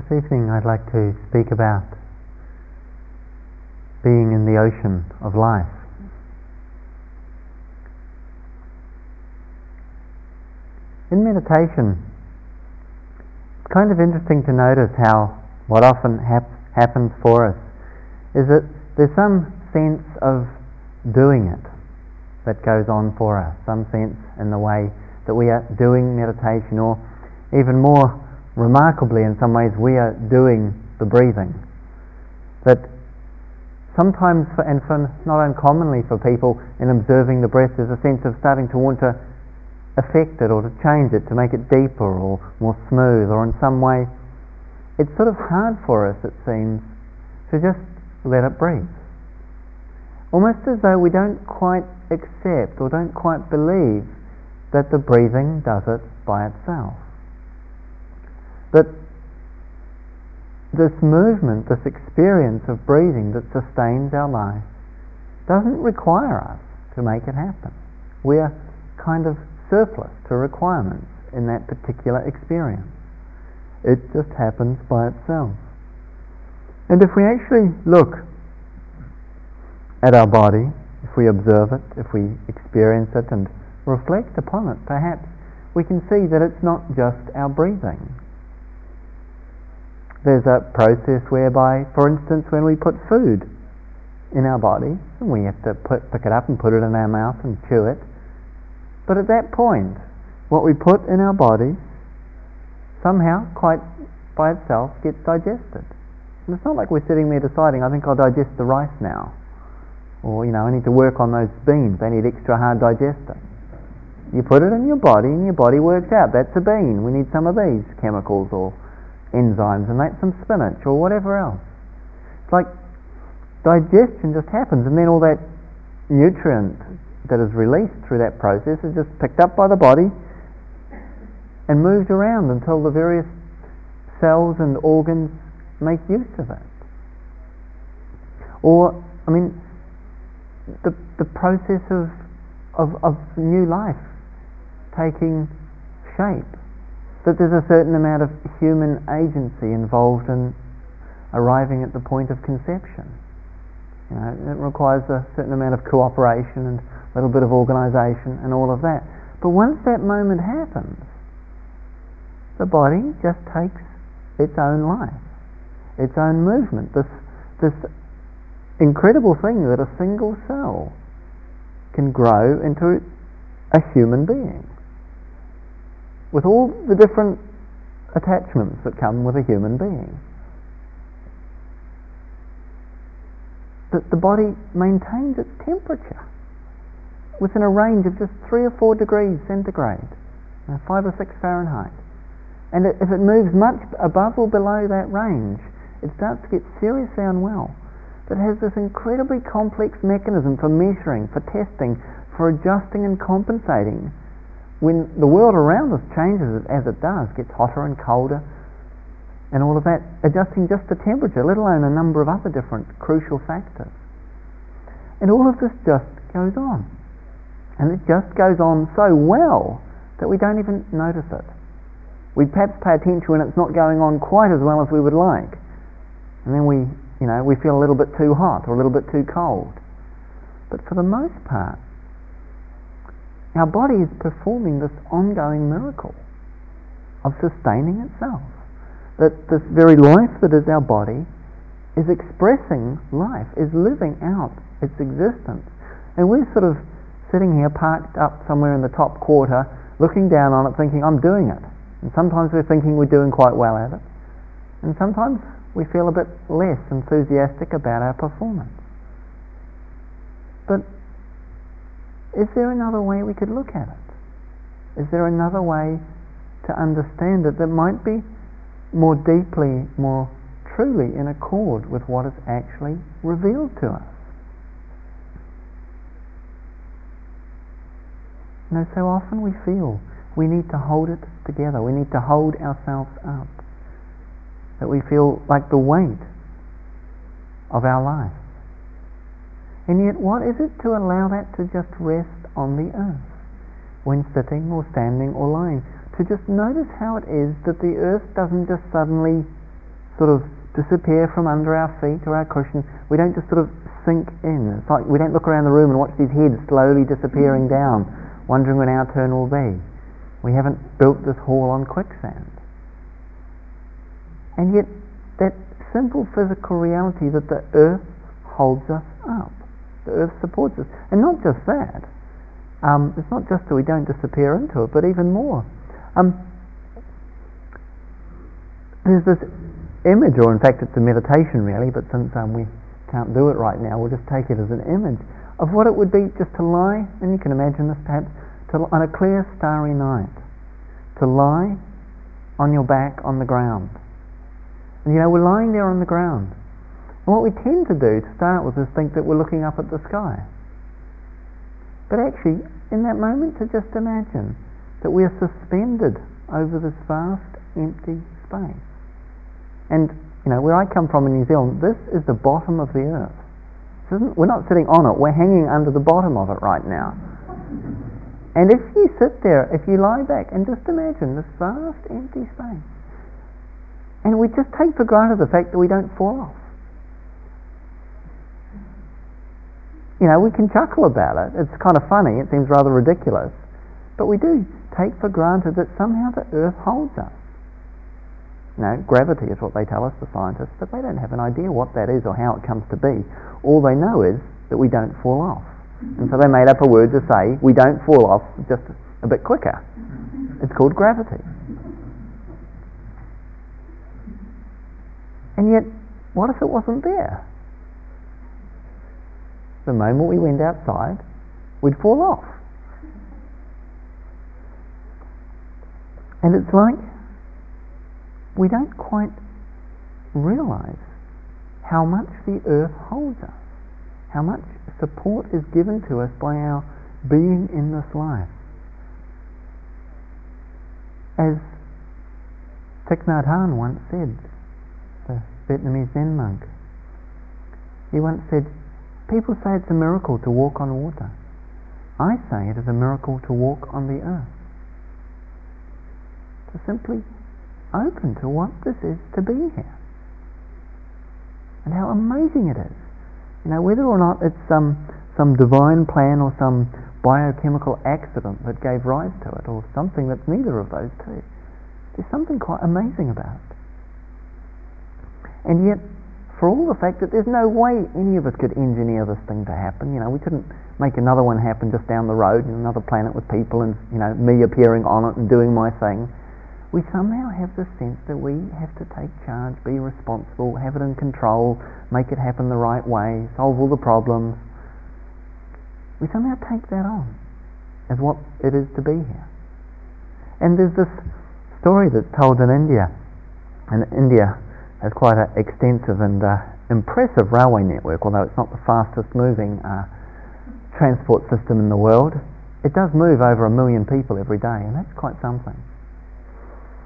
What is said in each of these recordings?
This evening I'd like to speak about being in the ocean of life. In meditation, it's kind of interesting to notice how what often hap- happens for us is that there's some sense of doing it that goes on for us, some sense in the way that we are doing meditation, or even more remarkably, in some ways, we are doing the breathing. That sometimes, for, and for not uncommonly for people in observing the breath, there's a sense of starting to want to affect it or to change it, to make it deeper or more smooth, or in some way. It's sort of hard for us, it seems, to just let it breathe. Almost as though we don't quite accept or don't quite believe that the breathing does it by itself that this movement, this experience of breathing that sustains our life, doesn't require us to make it happen. We are kind of surplus to requirements in that particular experience. It just happens by itself. And if we actually look at our body, if we observe it, if we experience it and reflect upon it, perhaps we can see that it's not just our breathing there's a process whereby, for instance, when we put food in our body, and we have to put, pick it up and put it in our mouth and chew it. But at that point, what we put in our body somehow, quite by itself, gets digested. And it's not like we're sitting there deciding, I think I'll digest the rice now. Or, you know, I need to work on those beans, they need extra hard digesting. You put it in your body and your body works out, that's a bean, we need some of these chemicals or enzymes and make some spinach or whatever else. It's like digestion just happens and then all that nutrient that is released through that process is just picked up by the body and moved around until the various cells and organs make use of it. Or, I mean, the, the process of, of, of new life taking shape that there's a certain amount of human agency involved in arriving at the point of conception. You know, it requires a certain amount of cooperation and a little bit of organisation and all of that. But once that moment happens, the body just takes its own life, its own movement. This, this incredible thing that a single cell can grow into a human being with all the different attachments that come with a human being. That the body maintains its temperature within a range of just three or four degrees centigrade, uh, five or six Fahrenheit. And if it moves much above or below that range, it starts to get seriously unwell. But it has this incredibly complex mechanism for measuring, for testing, for adjusting and compensating when the world around us changes as it does, gets hotter and colder, and all of that, adjusting just the temperature, let alone a number of other different crucial factors. And all of this just goes on. And it just goes on so well that we don't even notice it. We perhaps pay attention when it's not going on quite as well as we would like. And then we, you know, we feel a little bit too hot or a little bit too cold. But for the most part, our body is performing this ongoing miracle of sustaining itself. That this very life that is our body is expressing life, is living out its existence. And we're sort of sitting here parked up somewhere in the top quarter, looking down on it, thinking, I'm doing it. And sometimes we're thinking we're doing quite well at it. And sometimes we feel a bit less enthusiastic about our performance. But is there another way we could look at it? Is there another way to understand it that might be more deeply, more truly in accord with what is actually revealed to us? Know, so often we feel we need to hold it together, we need to hold ourselves up, that we feel like the weight of our life. And yet, what is it to allow that to just rest on the earth when sitting or standing or lying? To just notice how it is that the earth doesn't just suddenly sort of disappear from under our feet or our cushion. We don't just sort of sink in. It's like we don't look around the room and watch these heads slowly disappearing mm. down, wondering when our turn will be. We haven't built this hall on quicksand. And yet, that simple physical reality that the earth holds us up, supports us. And not just that, um, it's not just that we don't disappear into it, but even more. Um, there's this image, or in fact it's a meditation really, but since um, we can't do it right now, we'll just take it as an image of what it would be just to lie, and you can imagine this perhaps, to, on a clear starry night, to lie on your back on the ground. And you know, we're lying there on the ground. What we tend to do to start with is think that we're looking up at the sky. But actually, in that moment, to just imagine that we are suspended over this vast empty space. And you know, where I come from in New Zealand, this is the bottom of the earth. we're not sitting on it, we're hanging under the bottom of it right now. And if you sit there, if you lie back and just imagine this vast empty space, and we just take for granted the fact that we don't fall off. You know, we can chuckle about it. It's kind of funny. It seems rather ridiculous. But we do take for granted that somehow the earth holds us. Know, gravity is what they tell us, the scientists, but they don't have an idea what that is or how it comes to be. All they know is that we don't fall off. And so they made up a word to say we don't fall off just a bit quicker. It's called gravity. And yet, what if it wasn't there? The moment we went outside, we'd fall off. And it's like we don't quite realize how much the earth holds us, how much support is given to us by our being in this life. As Thich Nhat Hanh once said, the Vietnamese Zen monk, he once said, People say it's a miracle to walk on water. I say it is a miracle to walk on the earth. To simply open to what this is to be here. And how amazing it is. You know, whether or not it's some, some divine plan or some biochemical accident that gave rise to it, or something that's neither of those two. There's something quite amazing about it. And yet, for all the fact that there's no way any of us could engineer this thing to happen, you know, we couldn't make another one happen just down the road in another planet with people and, you know, me appearing on it and doing my thing we somehow have the sense that we have to take charge, be responsible, have it in control, make it happen the right way, solve all the problems. We somehow take that on as what it is to be here. And there's this story that's told in India, in India has quite an extensive and uh, impressive railway network, although it's not the fastest moving uh, transport system in the world. It does move over a million people every day, and that's quite something.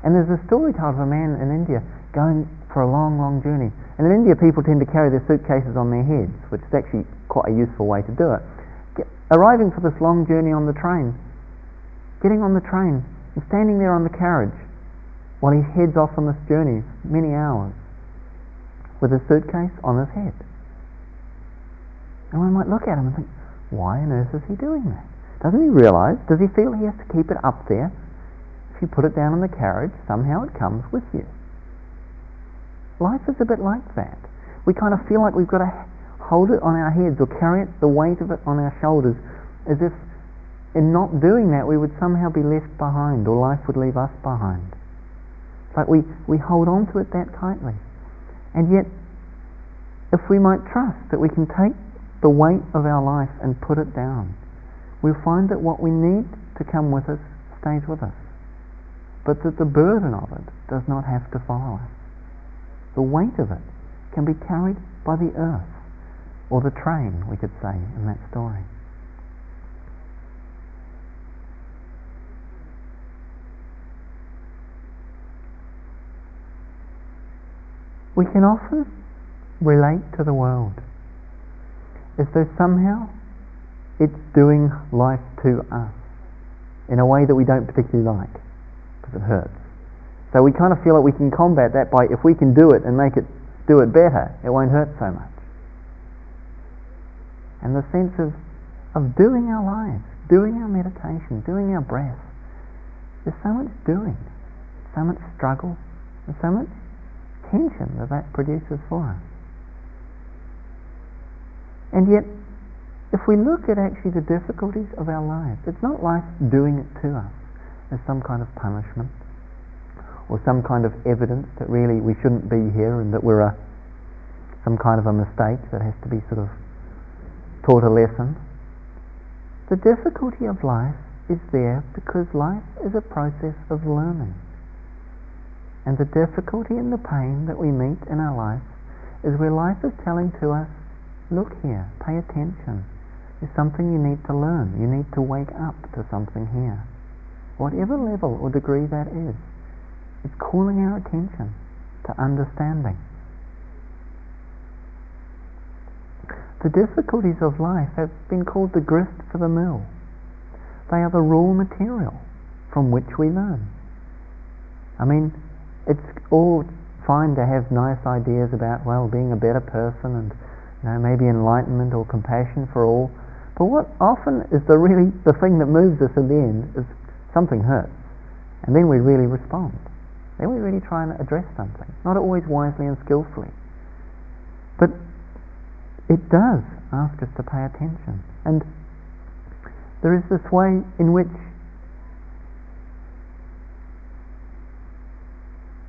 And there's a story told of a man in India going for a long, long journey. And in India, people tend to carry their suitcases on their heads, which is actually quite a useful way to do it. Get, arriving for this long journey on the train, getting on the train and standing there on the carriage while he heads off on this journey, many hours, with a suitcase on his head. And one might look at him and think, why on earth is he doing that? Doesn't he realize? Does he feel he has to keep it up there if you put it down in the carriage, somehow it comes with you. Life is a bit like that. We kind of feel like we've got to hold it on our heads or carry it, the weight of it on our shoulders, as if in not doing that we would somehow be left behind or life would leave us behind. It's like we, we hold on to it that tightly. And yet, if we might trust that we can take the weight of our life and put it down, we'll find that what we need to come with us stays with us but that the burden of it does not have to follow us. The weight of it can be carried by the earth, or the train, we could say in that story. We can often relate to the world as though somehow it's doing life to us in a way that we don't particularly like because it hurts. So we kind of feel like we can combat that by if we can do it and make it do it better, it won't hurt so much. And the sense of, of doing our lives, doing our meditation, doing our breath, there's so much doing, so much struggle, and so much tension that that produces for us. And yet, if we look at actually the difficulties of our lives, it's not life doing it to us as some kind of punishment or some kind of evidence that really we shouldn't be here and that we're a, some kind of a mistake that has to be sort of taught a lesson. The difficulty of life is there because life is a process of learning. And the difficulty and the pain that we meet in our life is where life is telling to us, look here, pay attention is something you need to learn. You need to wake up to something here. Whatever level or degree that is, it's calling our attention to understanding. The difficulties of life have been called the grist for the mill. They are the raw material from which we learn. I mean, all fine to have nice ideas about, well, being a better person and you know, maybe enlightenment or compassion for all. But what often is the really the thing that moves us in the end is something hurts, and then we really respond. Then we really try and address something, not always wisely and skillfully, but it does ask us to pay attention. And there is this way in which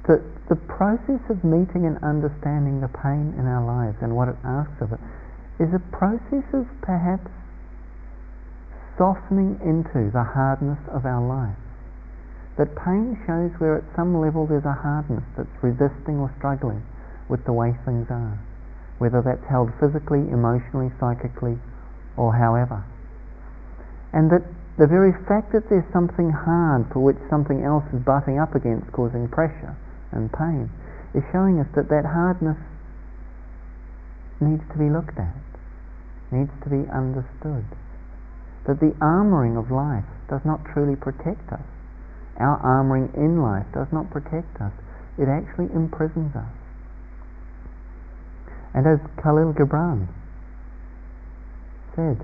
the, the process of meeting and understanding the pain in our lives and what it asks of it is a process of perhaps softening into the hardness of our life. That pain shows where at some level there's a hardness that's resisting or struggling with the way things are, whether that's held physically, emotionally, psychically, or however. And that the very fact that there's something hard for which something else is butting up against, causing pressure and pain, is showing us that that hardness needs to be looked at, needs to be understood that the armoring of life does not truly protect us. Our armoring in life does not protect us, it actually imprisons us. And as Kahlil Gibran said,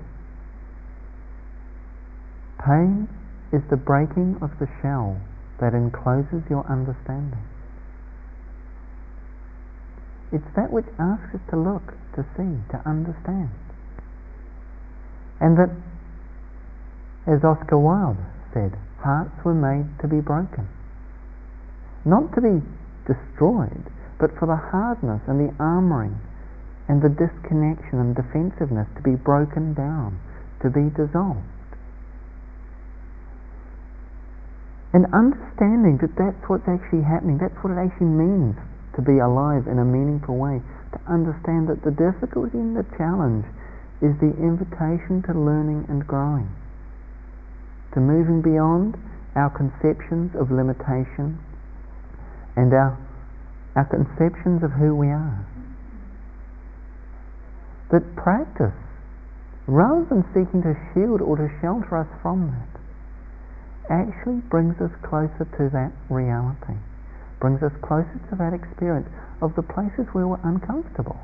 pain is the breaking of the shell that encloses your understanding. It's that which asks us to look, to see, to understand. And that as Oscar Wilde said, hearts were made to be broken. Not to be destroyed, but for the hardness and the armoring and the disconnection and defensiveness to be broken down, to be dissolved. And understanding that that's what's actually happening, that's what it actually means to be alive in a meaningful way, to understand that the difficulty and the challenge is the invitation to learning and growing to moving beyond our conceptions of limitation and our, our conceptions of who we are. That practice, rather than seeking to shield or to shelter us from that, actually brings us closer to that reality, brings us closer to that experience of the places where we're uncomfortable,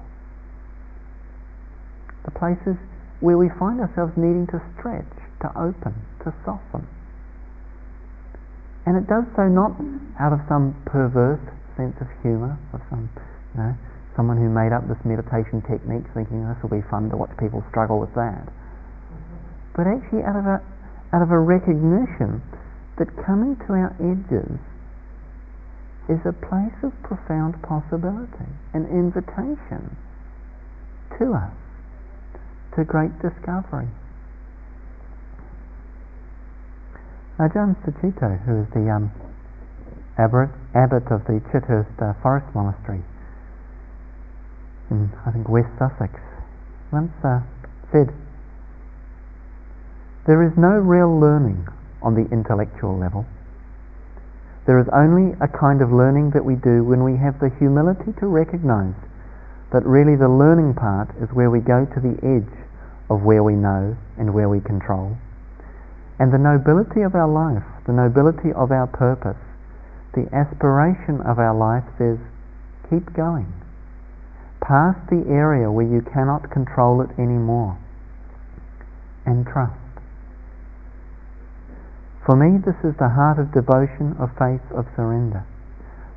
the places where we find ourselves needing to stretch, to open, to soften. And it does so not out of some perverse sense of humour, of some, you know, someone who made up this meditation technique thinking this will be fun to watch people struggle with that. But actually out of a, out of a recognition that coming to our edges is a place of profound possibility, an invitation to us, to great discovery. Ajahn Sucitto, who is the um, abbot, abbot of the Chithurst uh, Forest Monastery in, I think, West Sussex, once uh, said, There is no real learning on the intellectual level. There is only a kind of learning that we do when we have the humility to recognize that really the learning part is where we go to the edge of where we know and where we control and the nobility of our life, the nobility of our purpose, the aspiration of our life says, keep going. Past the area where you cannot control it anymore. And trust. For me, this is the heart of devotion, of faith, of surrender.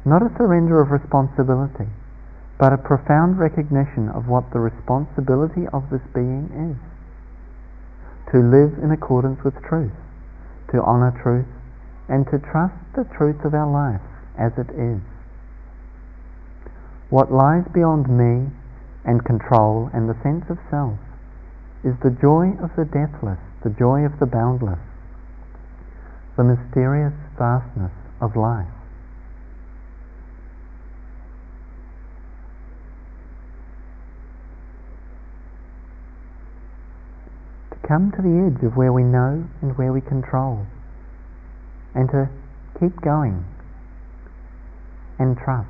Not a surrender of responsibility, but a profound recognition of what the responsibility of this being is. To live in accordance with truth, to honor truth, and to trust the truth of our life as it is. What lies beyond me and control and the sense of self is the joy of the deathless, the joy of the boundless, the mysterious vastness of life. To come to the edge of where we know and where we control and to keep going and trust.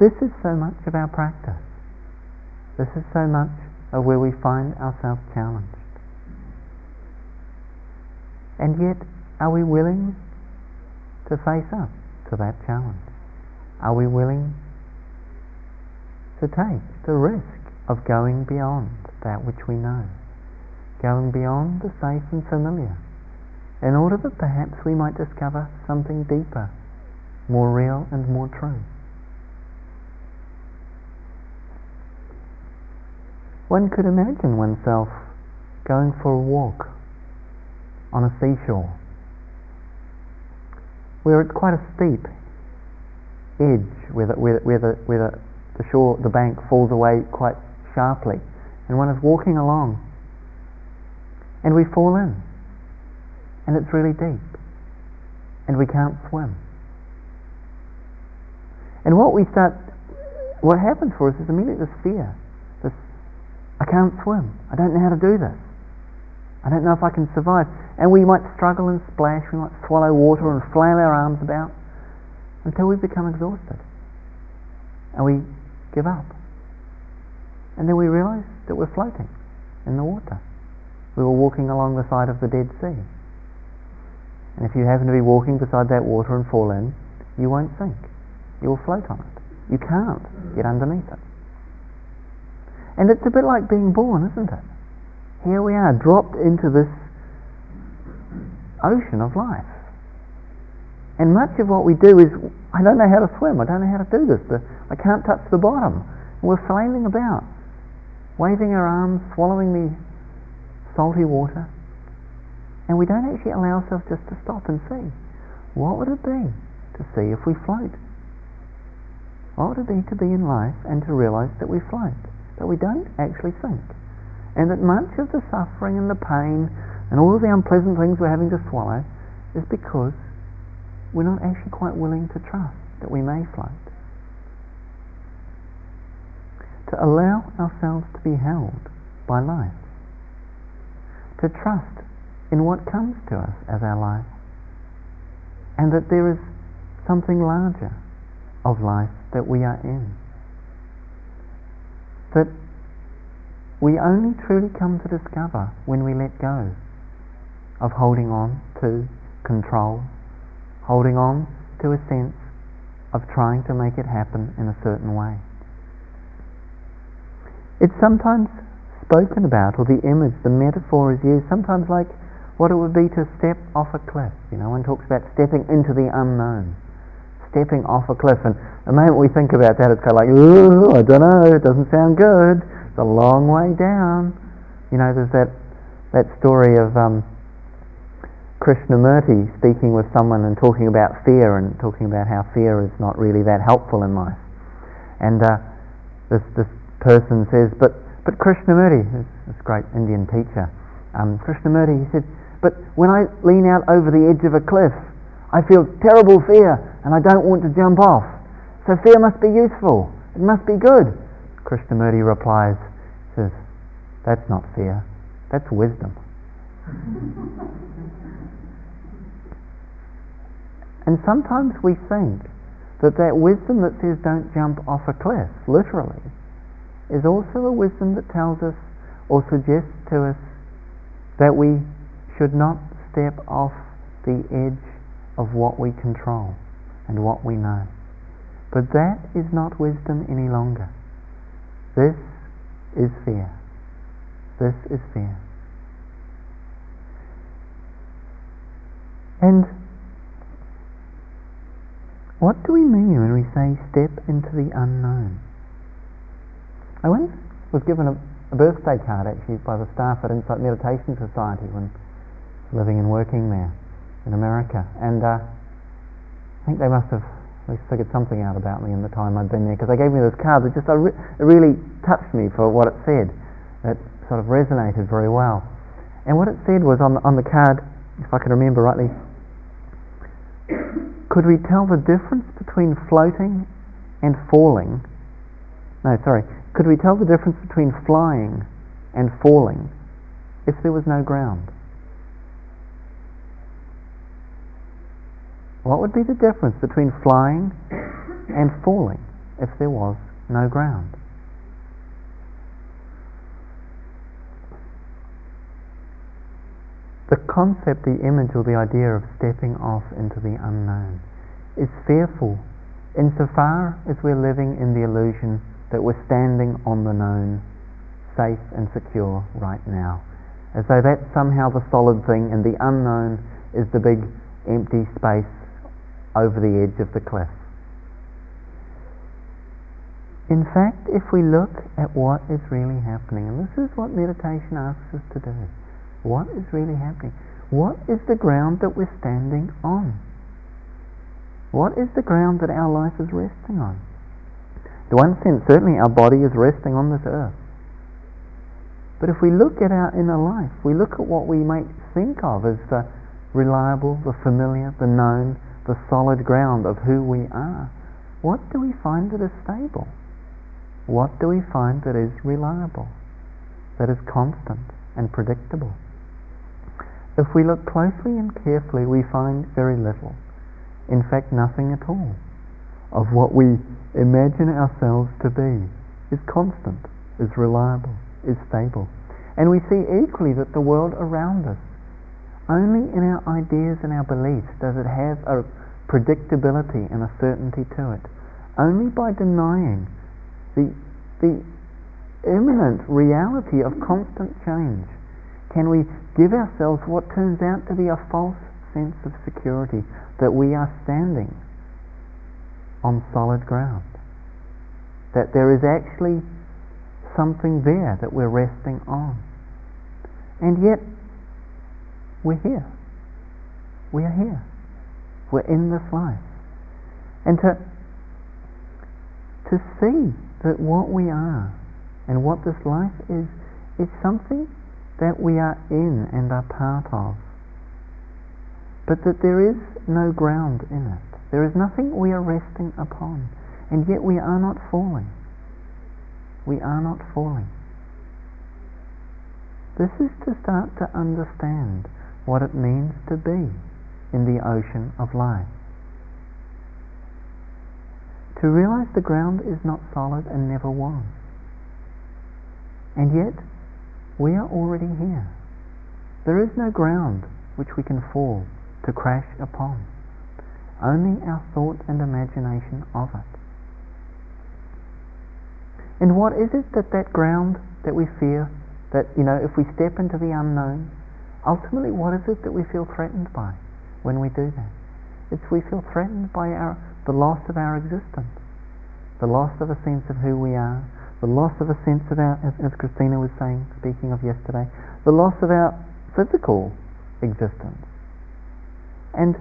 This is so much of our practice. This is so much of where we find ourselves challenged. And yet, are we willing to face up to that challenge? Are we willing to take the risk of going beyond that which we know, going beyond the safe and familiar? in order that perhaps we might discover something deeper, more real, and more true. One could imagine oneself going for a walk on a seashore where it's quite a steep edge where the, where, where, the, where the, the shore, the bank falls away quite sharply and one is walking along and we fall in and it's really deep, and we can't swim. And what we start, what happens for us is immediately this fear. This, I can't swim. I don't know how to do this. I don't know if I can survive. And we might struggle and splash. We might swallow water and flail our arms about until we become exhausted. And we give up. And then we realize that we're floating in the water. We were walking along the side of the Dead Sea. And if you happen to be walking beside that water and fall in, you won't sink. You will float on it. You can't get underneath it. And it's a bit like being born, isn't it? Here we are, dropped into this ocean of life. And much of what we do is, I don't know how to swim, I don't know how to do this, I can't touch the bottom. We're flailing about, waving our arms, swallowing the salty water. And we don't actually allow ourselves just to stop and see. What would it be to see if we float? What would it be to be in life and to realize that we float, that we don't actually sink? And that much of the suffering and the pain and all of the unpleasant things we're having to swallow is because we're not actually quite willing to trust that we may float. To allow ourselves to be held by life. To trust in what comes to us as our life. And that there is something larger of life that we are in. That we only truly come to discover when we let go of holding on to control, holding on to a sense of trying to make it happen in a certain way. It's sometimes spoken about, or the image, the metaphor is used sometimes like what it would be to step off a cliff. You know, one talks about stepping into the unknown, stepping off a cliff. And the moment we think about that, it's kind of like, ooh, I don't know, it doesn't sound good. It's a long way down. You know, there's that that story of um, Krishnamurti speaking with someone and talking about fear and talking about how fear is not really that helpful in life. And uh, this this person says, but but Krishnamurti, this, this great Indian teacher, um, Krishnamurti, he said, but when I lean out over the edge of a cliff, I feel terrible fear and I don't want to jump off. So fear must be useful. It must be good. Krishnamurti replies, says, that's not fear, that's wisdom. and sometimes we think that that wisdom that says don't jump off a cliff, literally, is also a wisdom that tells us or suggests to us that we should not step off the edge of what we control and what we know. But that is not wisdom any longer. This is fear. This is fear. And what do we mean when we say step into the unknown? I once was given a, a birthday card actually by the staff at Insight Meditation Society when living and working there in America. And uh, I think they must have least figured something out about me in the time I'd been there because they gave me this card that just uh, re- really touched me for what it said. It sort of resonated very well. And what it said was on the, on the card, if I can remember rightly, could we tell the difference between floating and falling? No, sorry. Could we tell the difference between flying and falling if there was no ground? What would be the difference between flying and falling if there was no ground? The concept, the image, or the idea of stepping off into the unknown is fearful insofar as we're living in the illusion that we're standing on the known, safe and secure right now. As though that's somehow the solid thing and the unknown is the big empty space over the edge of the cliff. In fact, if we look at what is really happening, and this is what meditation asks us to do, what is really happening? What is the ground that we're standing on? What is the ground that our life is resting on? In one sense, certainly our body is resting on this earth. But if we look at our inner life, we look at what we might think of as the reliable, the familiar, the known, the solid ground of who we are, what do we find that is stable? What do we find that is reliable, that is constant and predictable? If we look closely and carefully, we find very little. In fact, nothing at all of what we imagine ourselves to be is constant, is reliable, is stable. And we see equally that the world around us, only in our ideas and our beliefs does it have a predictability and a certainty to it. Only by denying the, the imminent reality of constant change can we give ourselves what turns out to be a false sense of security that we are standing on solid ground. That there is actually something there that we're resting on. And yet, we're here. We are here. We're in this life. And to, to see that what we are and what this life is, is something that we are in and are part of, but that there is no ground in it. There is nothing we are resting upon, and yet we are not falling. We are not falling. This is to start to understand what it means to be in the ocean of life. To realize the ground is not solid and never was. And yet, we are already here. There is no ground which we can fall to crash upon, only our thought and imagination of it. And what is it that that ground that we fear, that, you know, if we step into the unknown, ultimately what is it that we feel threatened by when we do that? It's we feel threatened by our, the loss of our existence, the loss of a sense of who we are, the loss of a sense of our, as, as Christina was saying, speaking of yesterday, the loss of our physical existence. And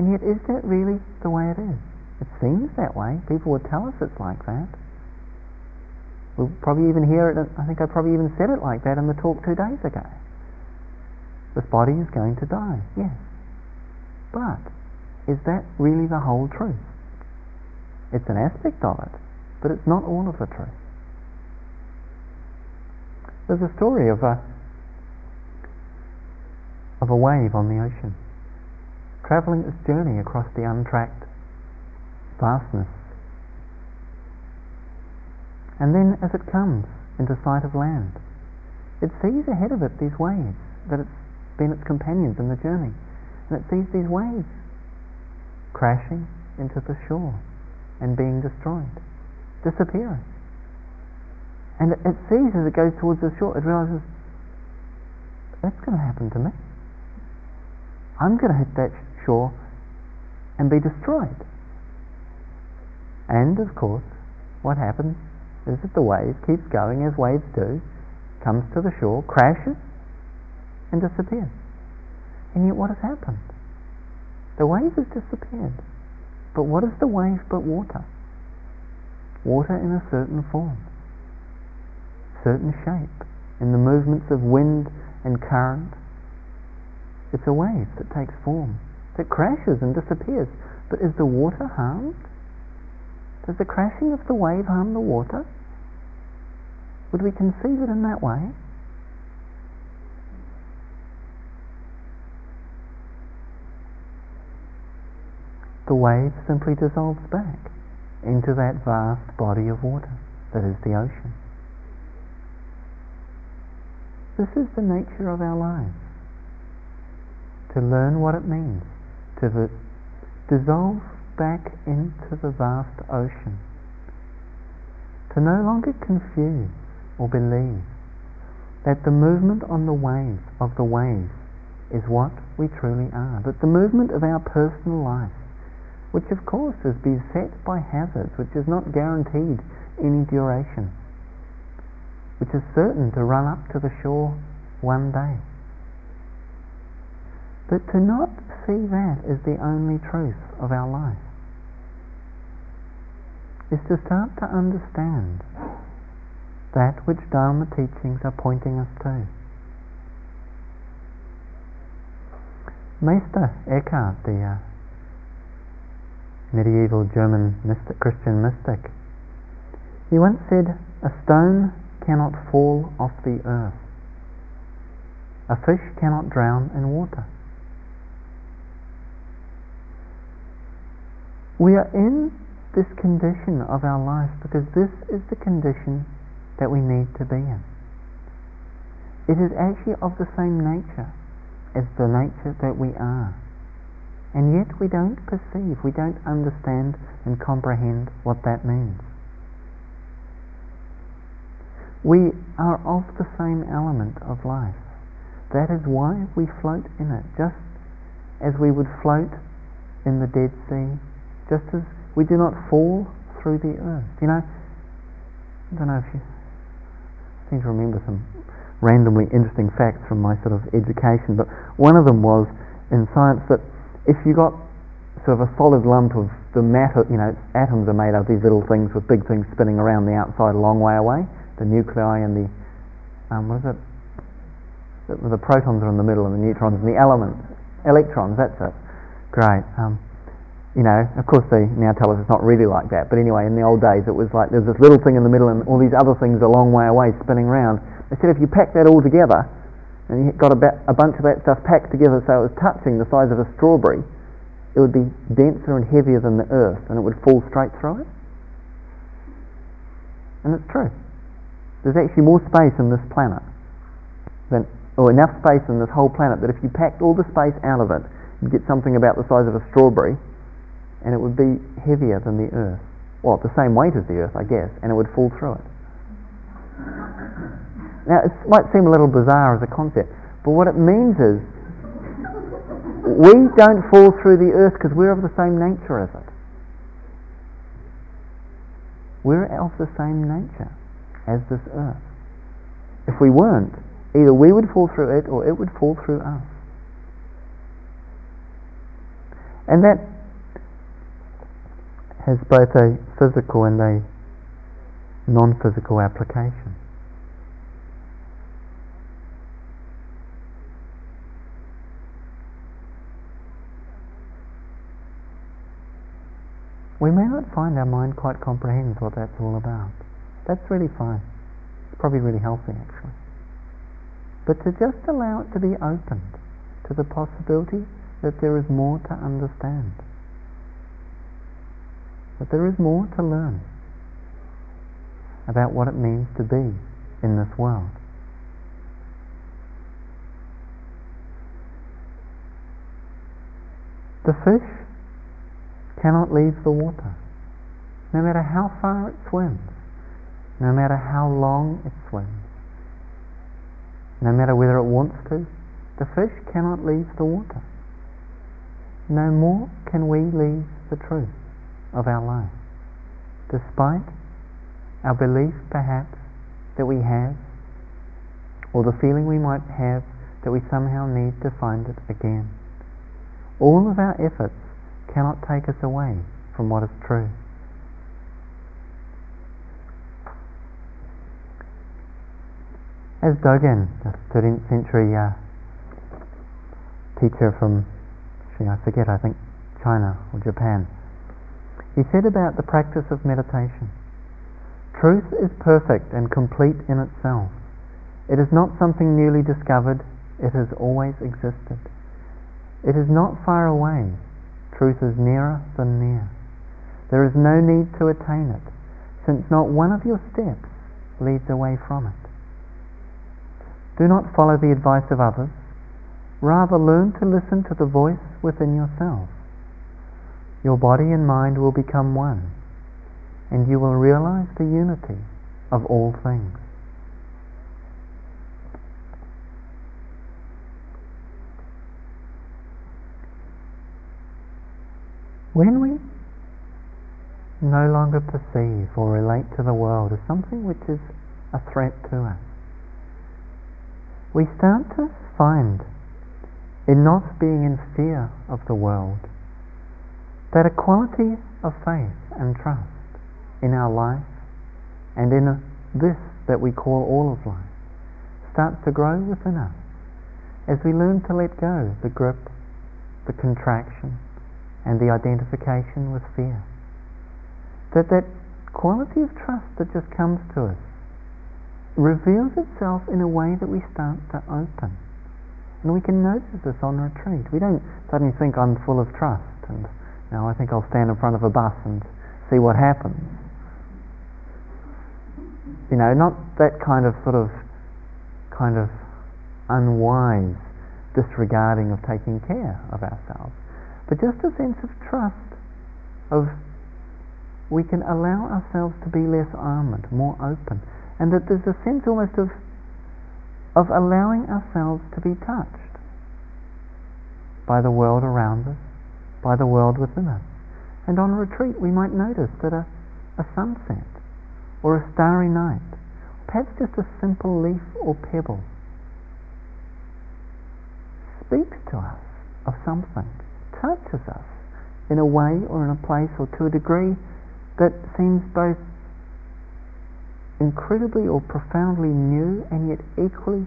and yet, is that really the way it is? It seems that way. People would tell us it's like that. We'll probably even hear it. I think I probably even said it like that in the talk two days ago. This body is going to die. Yes. But is that really the whole truth? It's an aspect of it, but it's not all of the truth. There's a story of a of a wave on the ocean, traveling its journey across the untracked vastness. And then, as it comes into sight of land, it sees ahead of it these waves that it's been its companions in the journey. and it sees these waves crashing into the shore and being destroyed, disappearing. And it sees as it goes towards the shore, it realizes that's going to happen to me. I'm going to hit that shore and be destroyed. And of course, what happens is that the wave keeps going as waves do, comes to the shore, crashes, and disappears. And yet, what has happened? The wave has disappeared. But what is the wave but water? Water in a certain form, certain shape, in the movements of wind and current. It's a wave that takes form, that crashes and disappears. But is the water harmed? Does the crashing of the wave harm the water? Would we conceive it in that way? the wave simply dissolves back into that vast body of water that is the ocean. This is the nature of our lives. To learn what it means to dissolve back into the vast ocean. To no longer confuse or believe that the movement on the waves of the waves is what we truly are, but the movement of our personal life which of course is beset by hazards, which is not guaranteed any duration, which is certain to run up to the shore one day. But to not see that as the only truth of our life is to start to understand that which Dharma teachings are pointing us to. Meister Eckhart, the uh, medieval German mystic, Christian mystic. He once said, A stone cannot fall off the earth. A fish cannot drown in water. We are in this condition of our life because this is the condition that we need to be in. It is actually of the same nature as the nature that we are. And yet we don't perceive, we don't understand and comprehend what that means. We are of the same element of life. That is why we float in it, just as we would float in the Dead Sea, just as we do not fall through the earth. You know, I don't know if you seem to remember some randomly interesting facts from my sort of education, but one of them was in science that if you got sort of a solid lump of the matter, you know, atoms are made of these little things with big things spinning around the outside a long way away, the nuclei and the, um, what is it? The, the, protons are in the middle and the neutrons and the elements, electrons, that's it. Great. Um, you know, of course they now tell us it's not really like that, but anyway, in the old days it was like there's this little thing in the middle and all these other things a long way away spinning around. They said if you pack that all together, and you got a, a bunch of that stuff packed together so it was touching the size of a strawberry, it would be denser and heavier than the earth and it would fall straight through it. And it's true. There's actually more space in this planet than, or enough space in this whole planet that if you packed all the space out of it, you'd get something about the size of a strawberry and it would be heavier than the earth. Well, the same weight as the earth, I guess, and it would fall through it. Now, it might seem a little bizarre as a concept, but what it means is we don't fall through the earth because we're of the same nature as it. We're of the same nature as this earth. If we weren't, either we would fall through it or it would fall through us. And that has both a physical and a non physical application. We may not find our mind quite comprehends what that's all about. That's really fine. It's probably really healthy, actually. But to just allow it to be opened to the possibility that there is more to understand, that there is more to learn about what it means to be in this world. The fish cannot leave the water, no matter how far it swims, no matter how long it swims, no matter whether it wants to. The fish cannot leave the water. No more can we leave the truth of our life, despite our belief perhaps that we have, or the feeling we might have that we somehow need to find it again. All of our efforts cannot take us away from what is true. As Dogen, the 13th century uh, teacher from, actually, I forget, I think China or Japan, he said about the practice of meditation Truth is perfect and complete in itself. It is not something newly discovered, it has always existed. It is not far away, truth is nearer than near. There is no need to attain it, since not one of your steps leads away from it. Do not follow the advice of others, rather learn to listen to the voice within yourself. Your body and mind will become one, and you will realize the unity of all things. When we no longer perceive or relate to the world as something which is a threat to us, we start to find in not being in fear of the world that a quality of faith and trust in our life and in this that we call all of life starts to grow within us as we learn to let go the grip, the contraction, and the identification with fear. That that quality of trust that just comes to us reveals itself in a way that we start to open. And we can notice this on retreat. We don't suddenly think I'm full of trust and now I think I'll stand in front of a bus and see what happens. You know, not that kind of sort of kind of unwise disregarding of taking care of ourselves, but just a sense of trust of we can allow ourselves to be less armored, more open, and that there's a sense almost of of allowing ourselves to be touched by the world around us, by the world within us. And on retreat, we might notice that a, a sunset or a starry night, perhaps just a simple leaf or pebble, speaks to us of something, touches us in a way or in a place or to a degree that seems both incredibly or profoundly new and yet equally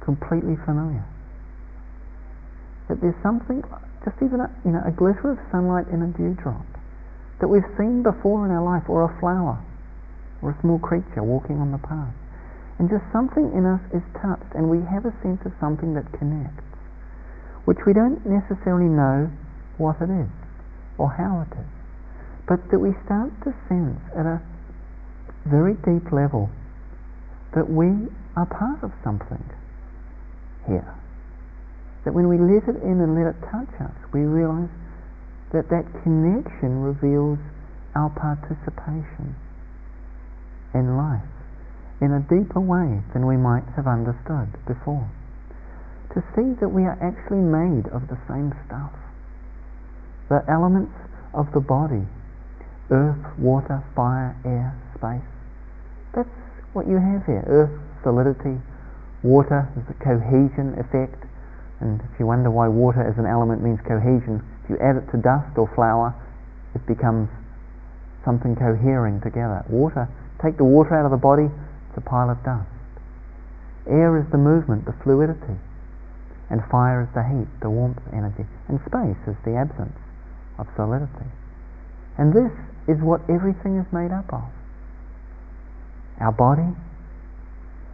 completely familiar. That there's something, just even a, you know, a glitter of sunlight in a dewdrop that we've seen before in our life, or a flower, or a small creature walking on the path. And just something in us is touched, and we have a sense of something that connects, which we don't necessarily know what it is or how it is, but that we start to sense at a very deep level that we are part of something here. That when we let it in and let it touch us, we realize that that connection reveals our participation in life in a deeper way than we might have understood before. To see that we are actually made of the same stuff. The elements of the body earth, water, fire, air, space that's what you have here. Earth, solidity, water is the cohesion effect. And if you wonder why water as an element means cohesion, if you add it to dust or flour, it becomes something cohering together. Water, take the water out of the body, it's a pile of dust. Air is the movement, the fluidity. And fire is the heat, the warmth energy. And space is the absence of solidity. And this is what everything is made up of our body,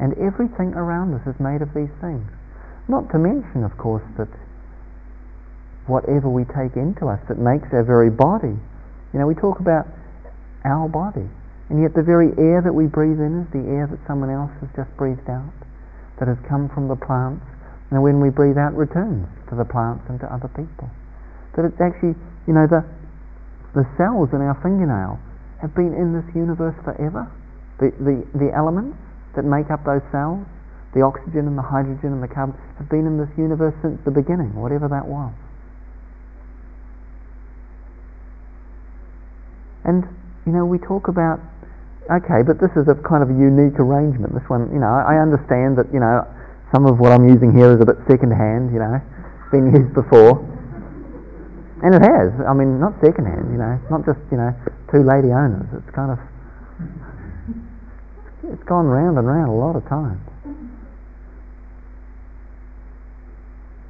and everything around us is made of these things. Not to mention, of course, that whatever we take into us that makes our very body, you know, we talk about our body, and yet the very air that we breathe in is the air that someone else has just breathed out, that has come from the plants, and when we breathe out, returns to the plants and to other people. that it's actually, you know, the, the cells in our fingernail have been in this universe forever. The, the, the elements that make up those cells, the oxygen and the hydrogen and the carbon, have been in this universe since the beginning, whatever that was. And, you know, we talk about, okay, but this is a kind of a unique arrangement. This one, you know, I understand that, you know, some of what I'm using here is a bit second hand, you know, it's been used before. And it has. I mean, not second hand, you know, not just, you know, two lady owners. It's kind of, it's gone round and round a lot of times.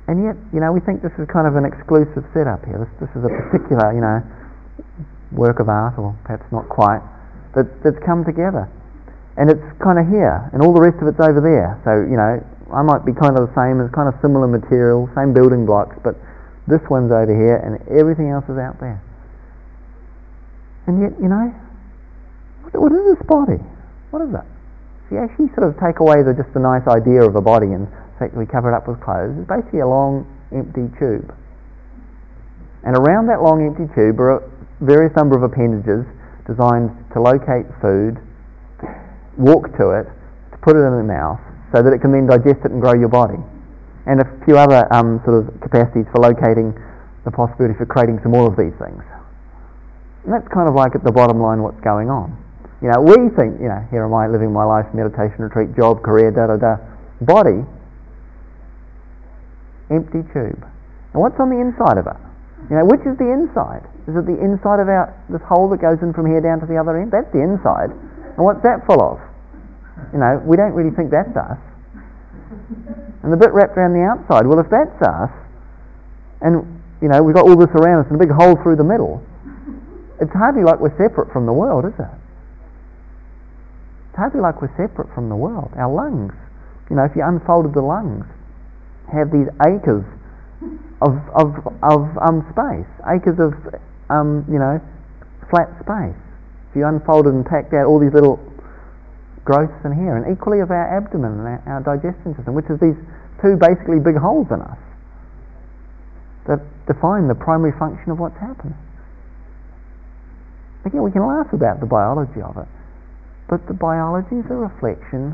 And yet, you know, we think this is kind of an exclusive setup here. This, this is a particular, you know, work of art, or perhaps not quite, that, that's come together. And it's kind of here, and all the rest of it's over there. So, you know, I might be kind of the same, it's kind of similar material, same building blocks, but this one's over here, and everything else is out there. And yet, you know, what is this body? What is that? If you actually sort of take away the, just the nice idea of a body and we cover it up with clothes, it's basically a long, empty tube. And around that long, empty tube are a various number of appendages designed to locate food, walk to it, to put it in the mouth, so that it can then digest it and grow your body. And a few other um, sort of capacities for locating the possibility for creating some more of these things. And that's kind of like at the bottom line what's going on. You know, we think, you know, here am I living my life, meditation retreat, job, career, da da da. Body, empty tube. And what's on the inside of it? You know, which is the inside? Is it the inside of our this hole that goes in from here down to the other end? That's the inside. And what's that full of? You know, we don't really think that's us. And the bit wrapped around the outside, well, if that's us, and you know we've got all this around us and a big hole through the middle, it's hardly like we're separate from the world, is it? It's hardly like we're separate from the world. Our lungs, you know, if you unfolded the lungs, have these acres of of of um, space, acres of um, you know, flat space. If you unfolded and packed out all these little growths in here, and equally of our abdomen and our, our digestion system, which is these two basically big holes in us that define the primary function of what's happening. Again, we can laugh about the biology of it, but the biology is a reflection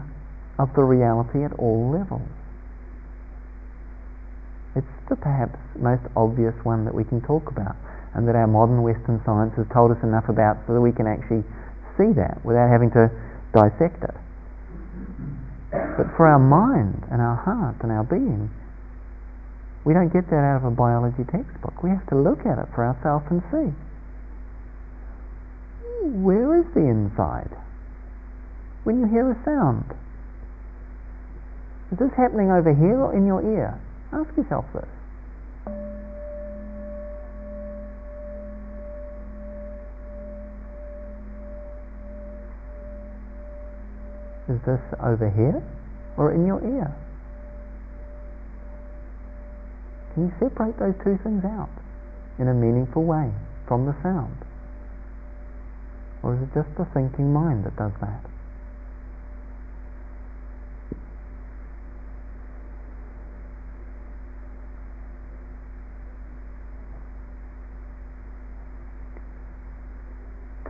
of the reality at all levels. It's the perhaps most obvious one that we can talk about and that our modern Western science has told us enough about so that we can actually see that without having to dissect it. But for our mind and our heart and our being, we don't get that out of a biology textbook. We have to look at it for ourselves and see. Where is the inside? When you hear a sound, is this happening over here or in your ear? Ask yourself this. Is this over here or in your ear? Can you separate those two things out in a meaningful way from the sound? Or is it just the thinking mind that does that?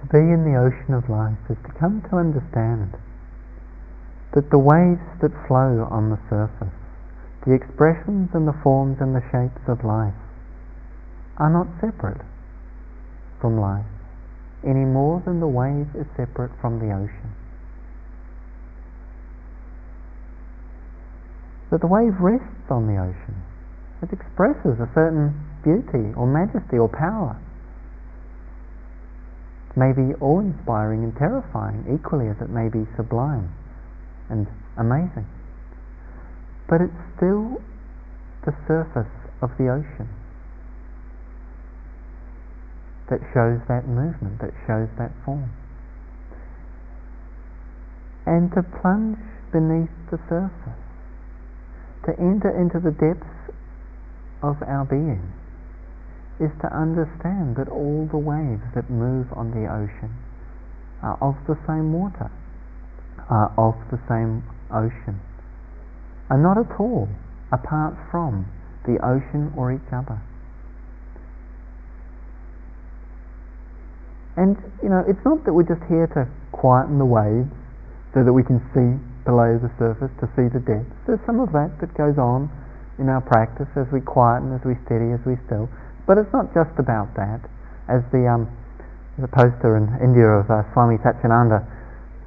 To be in the ocean of life is to come to understand that the waves that flow on the surface, the expressions and the forms and the shapes of life, are not separate from life any more than the wave is separate from the ocean. That the wave rests on the ocean. It expresses a certain beauty or majesty or power. It may be awe inspiring and terrifying equally as it may be sublime and amazing. But it's still the surface of the ocean that shows that movement, that shows that form. And to plunge beneath the surface, to enter into the depths of our being, is to understand that all the waves that move on the ocean are of the same water are of the same ocean, are not at all apart from the ocean or each other. And, you know, it's not that we're just here to quieten the waves so that we can see below the surface, to see the depths. There's some of that that goes on in our practice as we quieten, as we steady, as we still. But it's not just about that. As the, um, the poster in India of uh, Swami Satchidananda,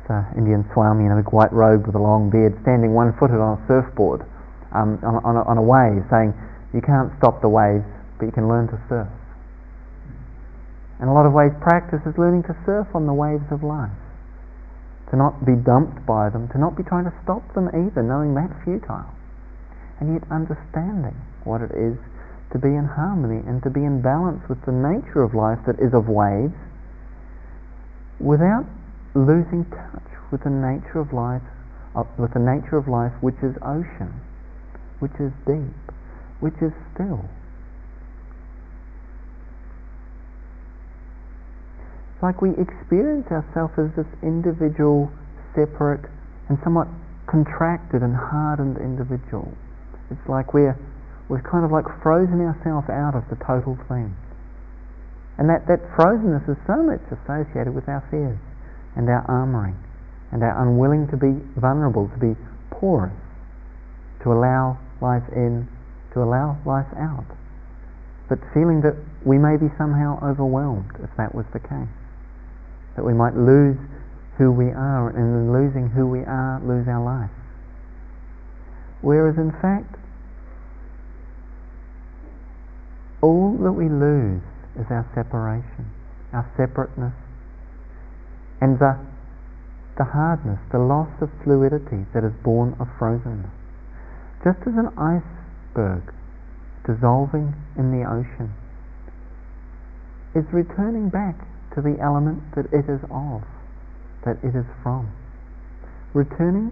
uh, Indian Swami in a big white robe with a long beard, standing one footed on a surfboard um, on, on, a, on a wave, saying, You can't stop the waves, but you can learn to surf. And a lot of ways practice is learning to surf on the waves of life. To not be dumped by them, to not be trying to stop them either, knowing that's futile. And yet understanding what it is to be in harmony and to be in balance with the nature of life that is of waves without losing touch with the nature of life uh, with the nature of life which is ocean, which is deep, which is still. It's like we experience ourselves as this individual, separate, and somewhat contracted and hardened individual. It's like we're, we're kind of like frozen ourselves out of the total thing. And that, that frozenness is so much associated with our fears and our armoring and our unwilling to be vulnerable, to be porous, to allow life in, to allow life out. But feeling that we may be somehow overwhelmed if that was the case that we might lose who we are, and in losing who we are, lose our life. Whereas in fact, all that we lose is our separation, our separateness, and the, the hardness, the loss of fluidity that is born of frozenness. Just as an iceberg dissolving in the ocean is returning back to the element that it is of, that it is from. Returning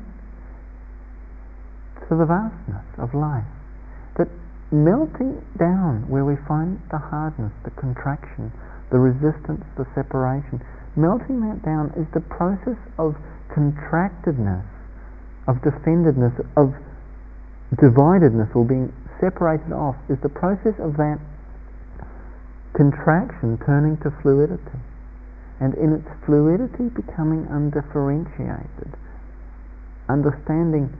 to the vastness of life. That melting down where we find the hardness, the contraction, the resistance, the separation, melting that down is the process of contractedness, of defendedness, of dividedness or being separated off, is the process of that contraction turning to fluidity and in its fluidity becoming undifferentiated, understanding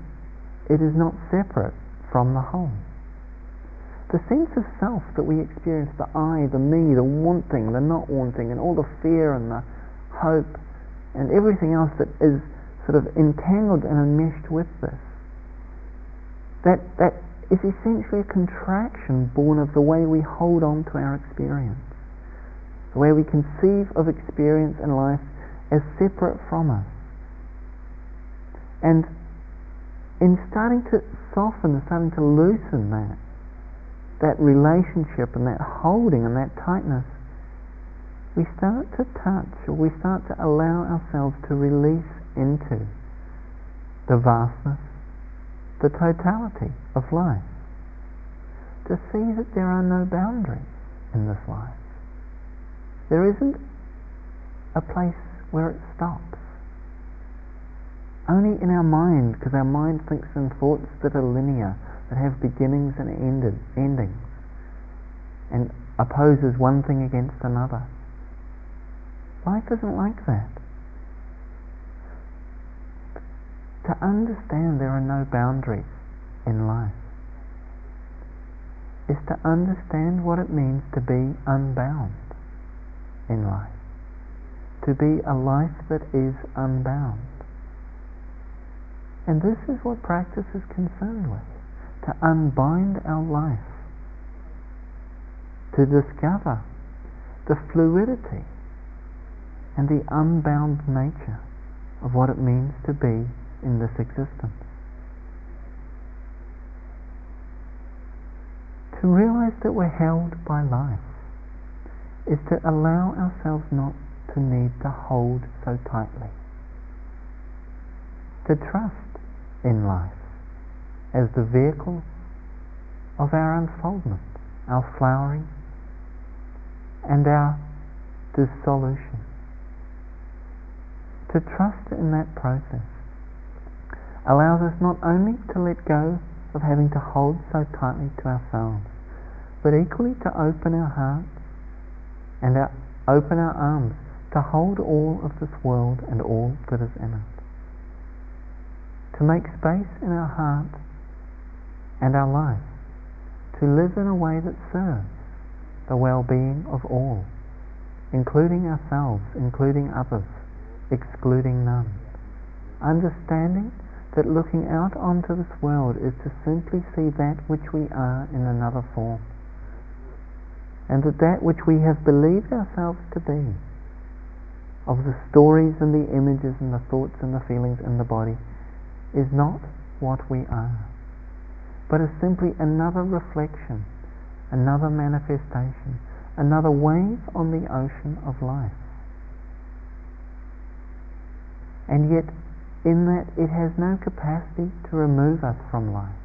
it is not separate from the whole. The sense of self that we experience, the I, the me, the wanting, the not wanting, and all the fear and the hope and everything else that is sort of entangled and enmeshed with this, that, that is essentially a contraction born of the way we hold on to our experience the way we conceive of experience and life as separate from us. And in starting to soften starting to loosen that, that relationship and that holding and that tightness, we start to touch or we start to allow ourselves to release into the vastness, the totality of life. To see that there are no boundaries in this life. There isn't a place where it stops. Only in our mind, because our mind thinks in thoughts that are linear, that have beginnings and ended, endings, and opposes one thing against another. Life isn't like that. To understand there are no boundaries in life is to understand what it means to be unbound in life. To be a life that is unbound. And this is what practice is concerned with to unbind our life, to discover the fluidity and the unbound nature of what it means to be in this existence. To realize that we're held by life is to allow ourselves not to need to hold so tightly. To trust in life as the vehicle of our unfoldment, our flowering, and our dissolution. To trust in that process allows us not only to let go of having to hold so tightly to ourselves, but equally to open our hearts and our, open our arms to hold all of this world and all that is in it. To make space in our heart and our life. To live in a way that serves the well-being of all, including ourselves, including others, excluding none. Understanding that looking out onto this world is to simply see that which we are in another form. And that that which we have believed ourselves to be of the stories and the images and the thoughts and the feelings in the body is not what we are, but is simply another reflection, another manifestation, another wave on the ocean of life. And yet, in that it has no capacity to remove us from life.